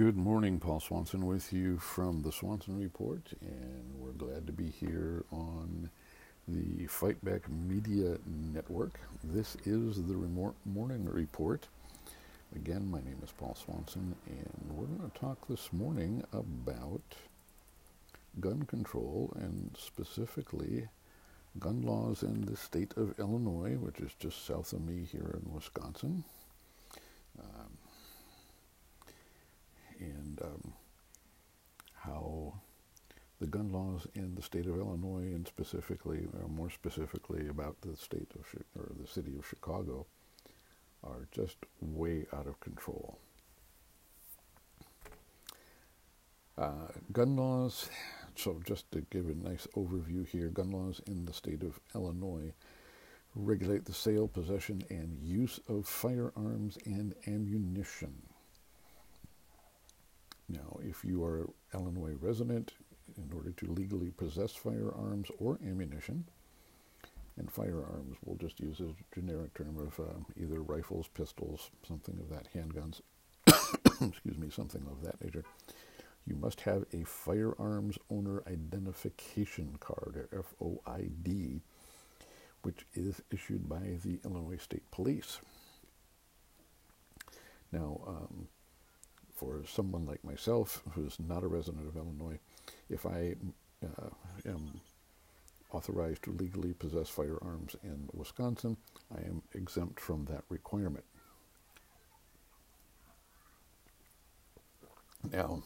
Good morning, Paul Swansen with you from the Swansen Report, and we're glad to be here on the Fight Back Media Network. This is the Morning Report. Again, my name is Paul Swansen, and we're going to talk this morning about gun control and specifically gun laws in the state of Illinois, which is just south of me here in Wisconsin. Um, and um, how the gun laws in the state of Illinois, and specifically, or more specifically, about the state of or the city of Chicago, are just way out of control. Uh, gun laws, so just to give a nice overview here, gun laws in the state of Illinois regulate the sale, possession, and use of firearms and ammunition. Now, if you are Illinois resident, in order to legally possess firearms or ammunition, and firearms, we'll just use a generic term of uh, either rifles, pistols, something of that, handguns, excuse me, something of that nature, you must have a firearms owner identification card, or FOID, which is issued by the Illinois State Police. Now, um, for someone like myself who's not a resident of Illinois, if I uh, am authorized to legally possess firearms in Wisconsin, I am exempt from that requirement. Now,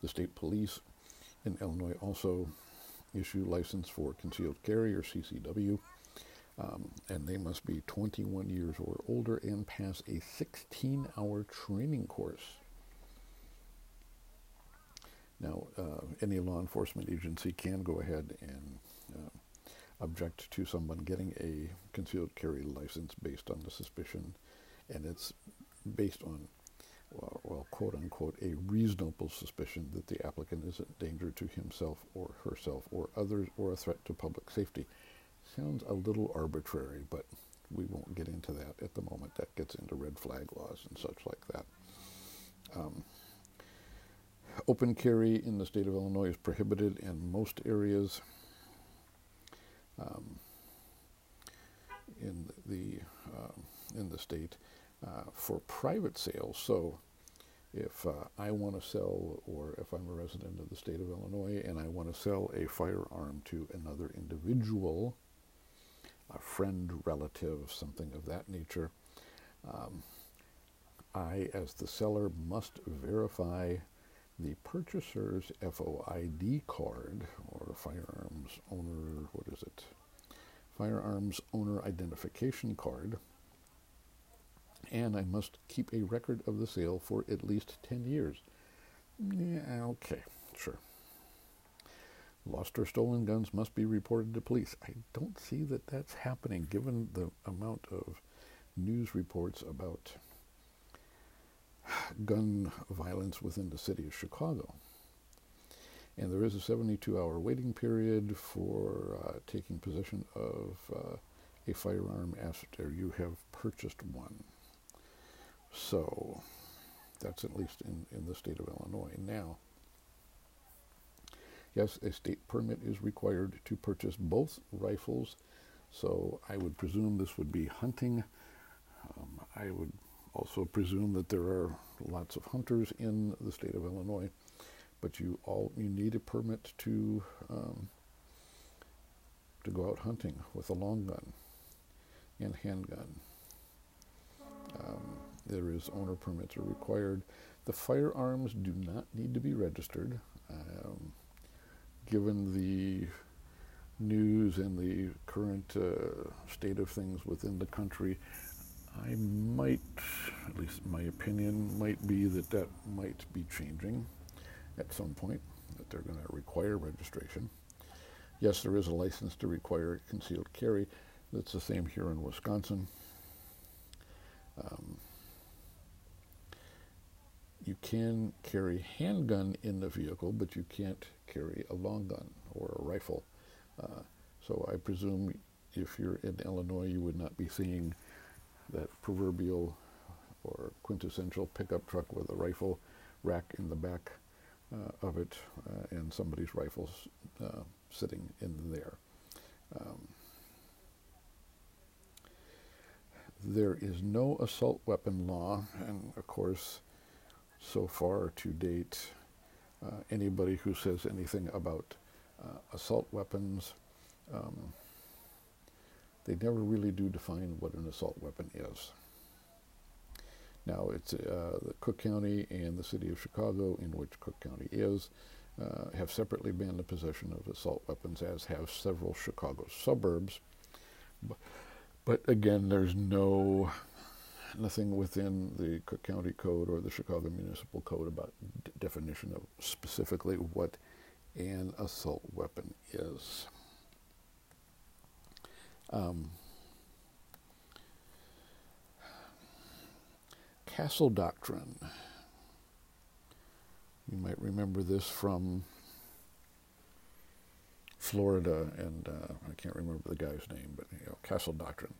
the state police in Illinois also issue license for concealed carry or CCW um, and they must be 21 years or older and pass a 16 hour training course. Now, uh, any law enforcement agency can go ahead and uh, object to someone getting a concealed carry license based on the suspicion, and it's based on, well, well, quote unquote, a reasonable suspicion that the applicant is a danger to himself or herself or others or a threat to public safety. Sounds a little arbitrary, but we won't get into that at the moment. That gets into red flag laws and such like that. Um, open carry in the state of Illinois is prohibited in most areas. Um, in the uh, in the state uh, for private sales. So, if uh, I want to sell, or if I'm a resident of the state of Illinois and I want to sell a firearm to another individual, a friend, relative, something of that nature. Um, I, as the seller, must verify the purchaser's FOID card or firearms owner, what is it? Firearms owner identification card. And I must keep a record of the sale for at least 10 years. Yeah, okay, sure. Lost or stolen guns must be reported to police. I don't see that that's happening given the amount of news reports about gun violence within the city of Chicago. And there is a 72 hour waiting period for uh, taking possession of uh, a firearm after you have purchased one. So that's at least in, in the state of Illinois. Now, Yes, a state permit is required to purchase both rifles, so I would presume this would be hunting. Um, I would also presume that there are lots of hunters in the state of Illinois, but you all you need a permit to um, to go out hunting with a long gun and handgun. Um, there is owner permits are required. The firearms do not need to be registered. Um, given the news and the current uh, state of things within the country, I might, at least my opinion, might be that that might be changing at some point, that they're going to require registration. Yes, there is a license to require concealed carry. That's the same here in Wisconsin. Um, you can carry handgun in the vehicle, but you can't carry a long gun or a rifle. Uh, so I presume if you're in Illinois, you would not be seeing that proverbial or quintessential pickup truck with a rifle rack in the back uh, of it uh, and somebody's rifles uh, sitting in there. Um, there is no assault weapon law, and of course, so far to date, uh, anybody who says anything about uh, assault weapons, um, they never really do define what an assault weapon is. Now, it's uh, Cook County and the city of Chicago, in which Cook County is, uh, have separately banned the possession of assault weapons, as have several Chicago suburbs. But, but again, there's no nothing within the Cook County Code or the Chicago Municipal Code about d- definition of specifically what an assault weapon is. Um, Castle Doctrine. You might remember this from Florida, and uh, I can't remember the guy's name, but you know, Castle Doctrine.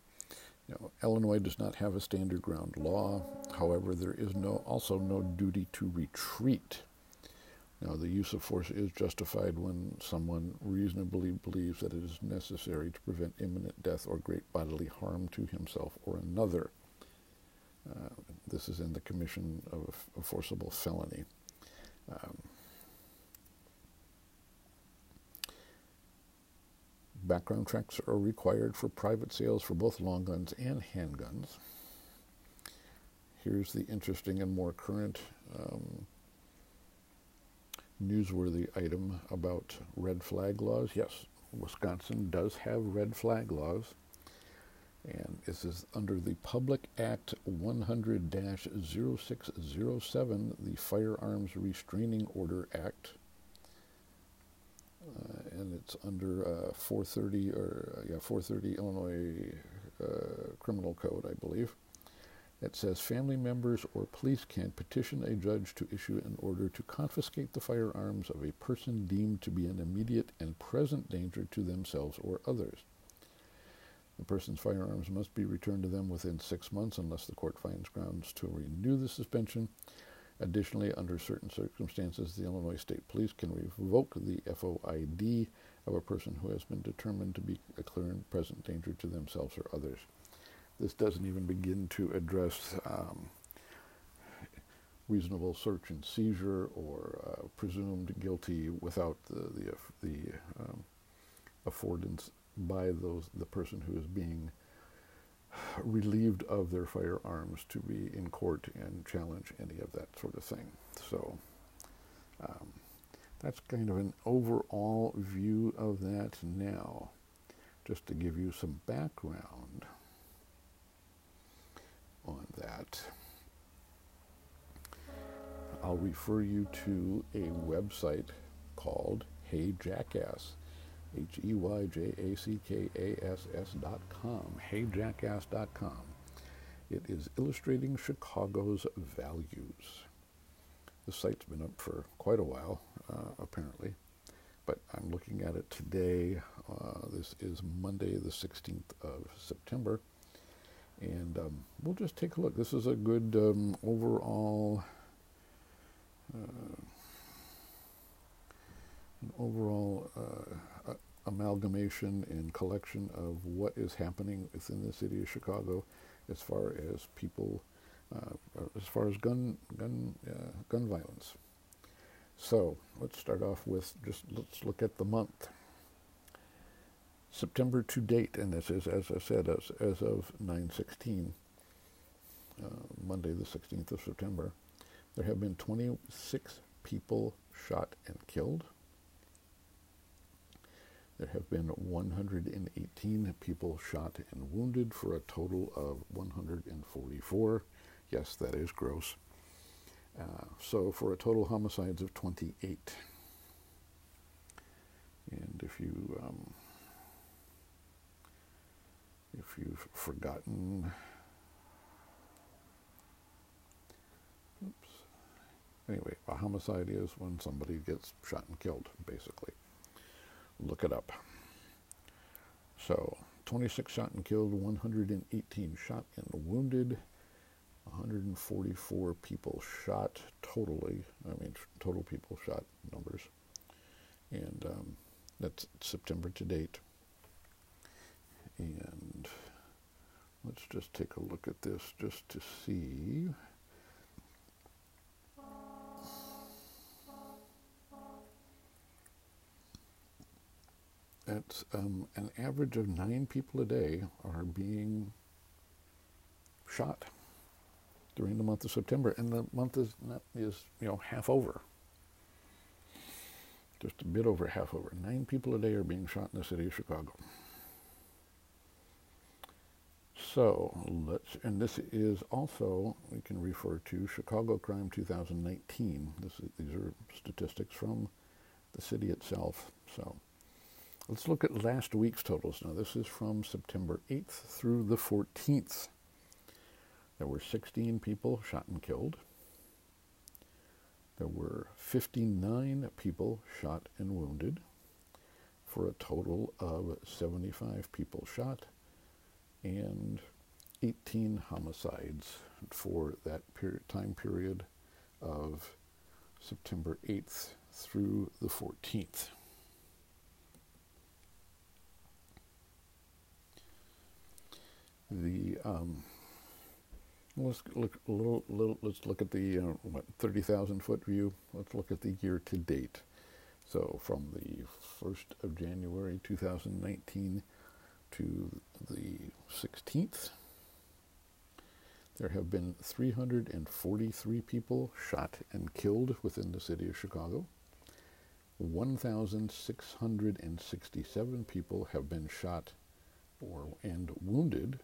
Illinois does not have a standard ground law. However, there is no also no duty to retreat. Now, the use of force is justified when someone reasonably believes that it is necessary to prevent imminent death or great bodily harm to himself or another. Uh, this is in the commission of a forcible felony. Um, background checks are required for private sales for both long guns and handguns. Here's the interesting and more current um, newsworthy item about red flag laws. Yes, Wisconsin does have red flag laws. And this is under the Public Act 100 0607, the Firearms Restraining Order Act. It's under uh, 430 or uh, yeah 430 Illinois uh, Criminal Code, I believe. It says family members or police can petition a judge to issue an order to confiscate the firearms of a person deemed to be an immediate and present danger to themselves or others. The person's firearms must be returned to them within six months unless the court finds grounds to renew the suspension. Additionally, under certain circumstances, the Illinois State Police can revoke the FOID of a person who has been determined to be a clear and present danger to themselves or others. This doesn't even begin to address um, reasonable search and seizure or uh, presumed guilty without the the, the um, affordance by those the person who is being relieved of their firearms to be in court and challenge any of that sort of thing. So um, that's kind of an overall view of that now. Just to give you some background on that, I'll refer you to a website called Hey Jackass H E Y J A C K A S S dot com, heyjackass dot com. It is illustrating Chicago's values. The site's been up for quite a while, uh, apparently, but I'm looking at it today. Uh, this is Monday, the 16th of September, and um, we'll just take a look. This is a good um, overall. Uh, an overall uh, amalgamation and collection of what is happening within the city of Chicago as far as people, uh, as far as gun, gun, uh, gun violence. So let's start off with just let's look at the month. September to date, and this is, as I said, as, as of 916, uh, Monday the 16th of September, there have been 26 people shot and killed. There have been 118 people shot and wounded for a total of 144. Yes, that is gross. Uh, so for a total homicides of 28. And if you um, if you've forgotten, oops. Anyway, a homicide is when somebody gets shot and killed, basically look it up. So, 26 shot and killed, 118 shot and wounded. 144 people shot totally. I mean, total people shot numbers. And um, that's September to date. And let's just take a look at this just to see. At um, an average of nine people a day are being shot during the month of September, and the month is not, is you know half over, just a bit over half over. Nine people a day are being shot in the city of Chicago. So let's, and this is also we can refer to Chicago Crime 2019. This is, these are statistics from the city itself. So let's look at last week's totals. Now this is from September 8th through the 14th. There were 16 people shot and killed. There were 59 people shot and wounded for a total of 75 people shot and 18 homicides for that time period of September 8th through the 14th. The um, Let's look a little, little, Let's look at the uh, what, 30,000 foot view. Let's look at the year to date. So from the 1st of January 2019 to the 16th, there have been 343 people shot and killed within the city of Chicago. 1,667 people have been shot or and wounded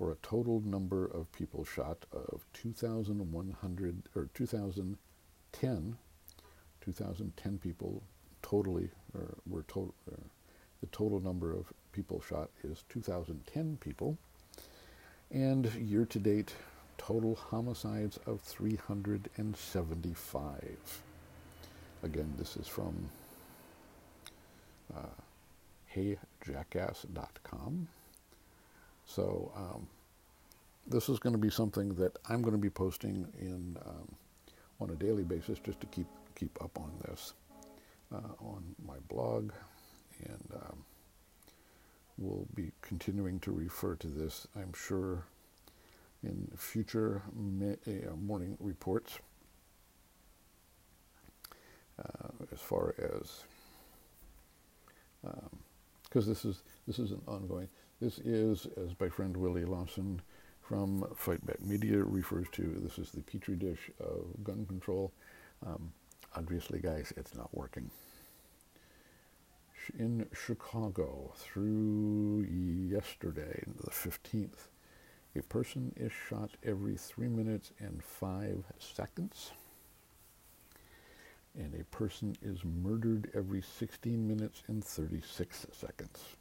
for a total number of people shot of 2,100 or 2010, 2010 people totally, or were total, the total number of people shot is 2,010 people. And year to date, total homicides of 375. Again, this is from uh, heyjackass.com. So um, this is going to be something that I'm going to be posting in um, on a daily basis just to keep keep up on this uh, on my blog, and um, we'll be continuing to refer to this. I'm sure in future uh, morning reports uh, as far as because um, this is this is an ongoing. This is, as my friend Willie Lawson from Fight Back Media refers to, this is the petri dish of gun control. Um, obviously, guys, it's not working. In Chicago, through yesterday, the 15th, a person is shot every three minutes and five seconds. And a person is murdered every 16 minutes and 36 seconds.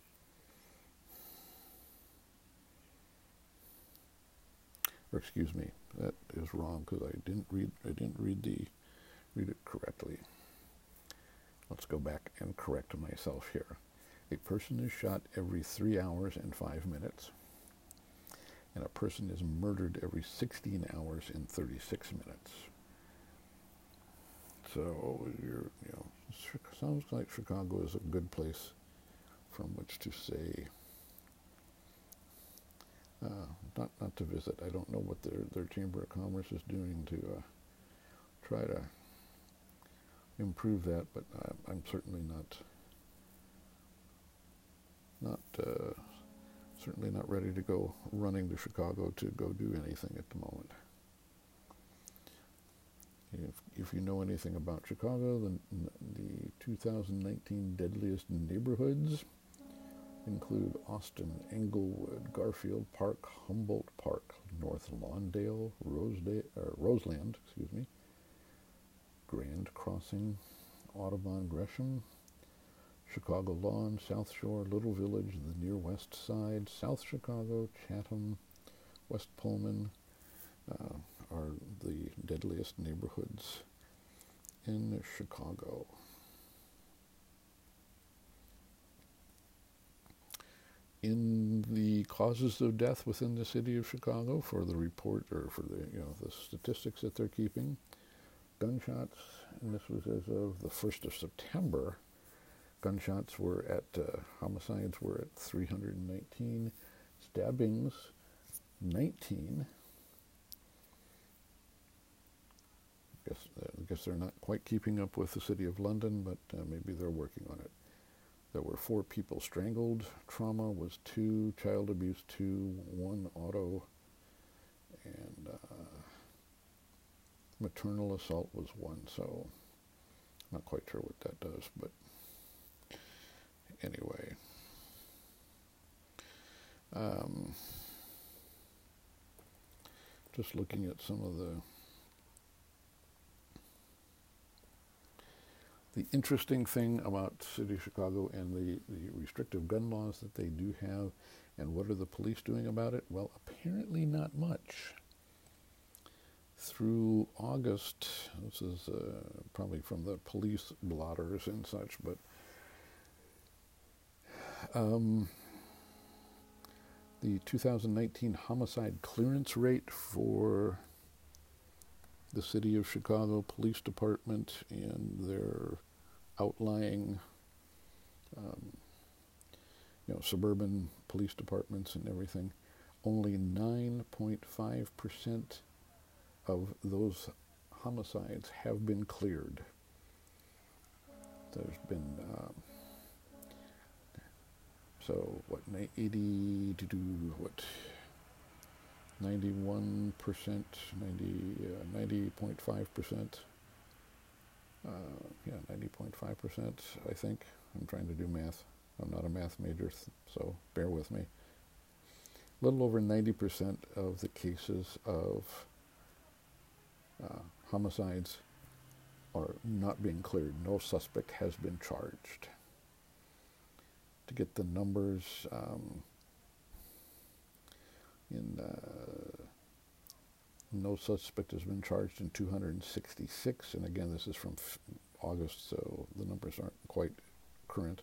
Or excuse me, that is wrong because I didn't read I didn't read the read it correctly. Let's go back and correct myself here. A person is shot every three hours and five minutes, and a person is murdered every 16 hours and 36 minutes. So you know, sounds like Chicago is a good place from which to say uh, not not to visit. I don't know what their their chamber of commerce is doing to uh, try to improve that, but I, am certainly not not uh, certainly not ready to go running to Chicago to go do anything at the moment. If, if you know anything about Chicago, the, the 2019 deadliest neighborhoods include Austin, Englewood, Garfield Park, Humboldt Park, North Lawndale, Rosedale, Roseland, excuse me, Grand Crossing, Audubon, Gresham, Chicago Lawn, South Shore, Little Village, the near west side, South Chicago, Chatham, West Pullman uh, are the deadliest neighborhoods in Chicago. In the causes of death within the city of Chicago for the report or for the you know the statistics that they're keeping. Gunshots, and this was as of the first of September. Gunshots were at uh, homicides were at 319, stabbings 19. I guess, uh, I guess they're not quite keeping up with the city of London, but uh, maybe they're working on it. There were four people strangled. Trauma was two, child abuse two, one auto, and uh, maternal assault was one. So, not quite sure what that does, but anyway. Um, just looking at some of the the interesting thing about City of Chicago and the, the restrictive gun laws that they do have, and what are the police doing about it? Well, apparently not much. Through August, this is uh, probably from the police blotters and such, but um, the 2019 homicide clearance rate for the City of Chicago Police Department and their outlying, um, you know, suburban police departments and everything, only 9.5% of those homicides have been cleared. There's been, um, so what, 80 to do what? 91%, 90, uh, 90.5%. Uh, yeah, 90.5%, I think. I'm trying to do math. I'm not a math major, so bear with me. A little over 90% of the cases of uh, homicides are not being cleared. No suspect has been charged. To get the numbers, um, in uh, no suspect has been charged in 266, and again, this is from f- August, so the numbers aren't quite current.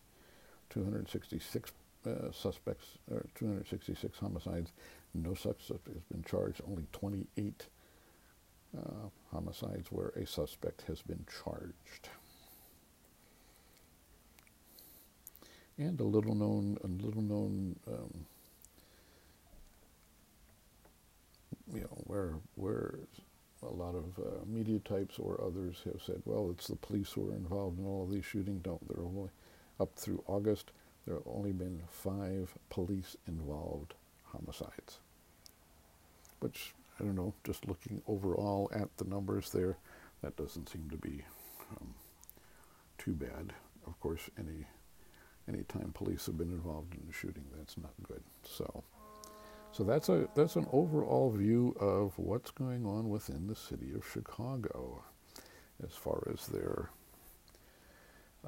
266 uh, suspects, or 266 homicides. No suspect has been charged. Only 28 uh, homicides where a suspect has been charged. And a little known, a little known um, you know, where where a lot of uh, media types or others have said, well, it's the police who are involved in all of these shootings. Don't. There are only, up through August, there have only been five police-involved homicides. Which, I don't know, just looking overall at the numbers there, that doesn't seem to be um, too bad. Of course, any any time police have been involved in a shooting, that's not good. So. So that's a that's an overall view of what's going on within the city of Chicago, as far as their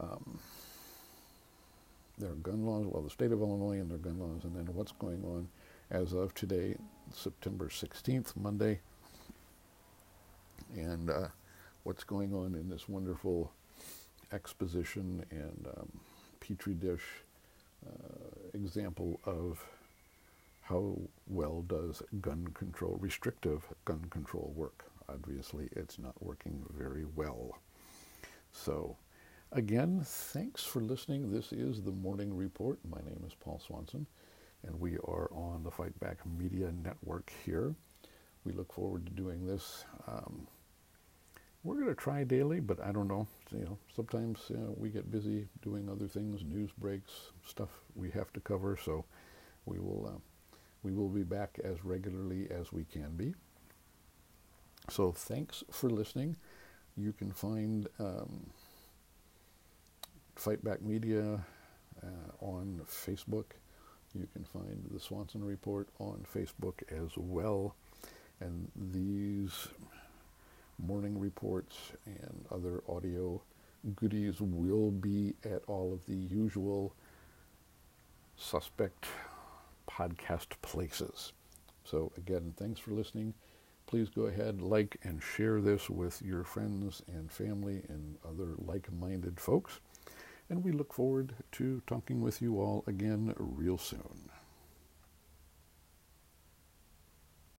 um, their gun laws. Well, the state of Illinois and their gun laws, and then what's going on as of today, September 16th, Monday, and uh, what's going on in this wonderful exposition and um, petri dish uh, example of how well does gun control, restrictive gun control work? Obviously, it's not working very well. So, again, thanks for listening. This is the Morning Report. My name is Paul Swansen, and we are on the Fight Back Media Network here. We look forward to doing this. Um, we're going to try daily, but I don't know. You know, sometimes you know, we get busy doing other things, news breaks, stuff we have to cover. So we will uh, we will be back as regularly as we can be. So thanks for listening. You can find um, Fight Back Media uh, on Facebook. You can find the Swansen Report on Facebook as well. And these morning reports and other audio goodies will be at all of the usual suspect podcast places. So, again, thanks for listening. Please go ahead, like, and share this with your friends and family and other like minded folks. And we look forward to talking with you all again real soon.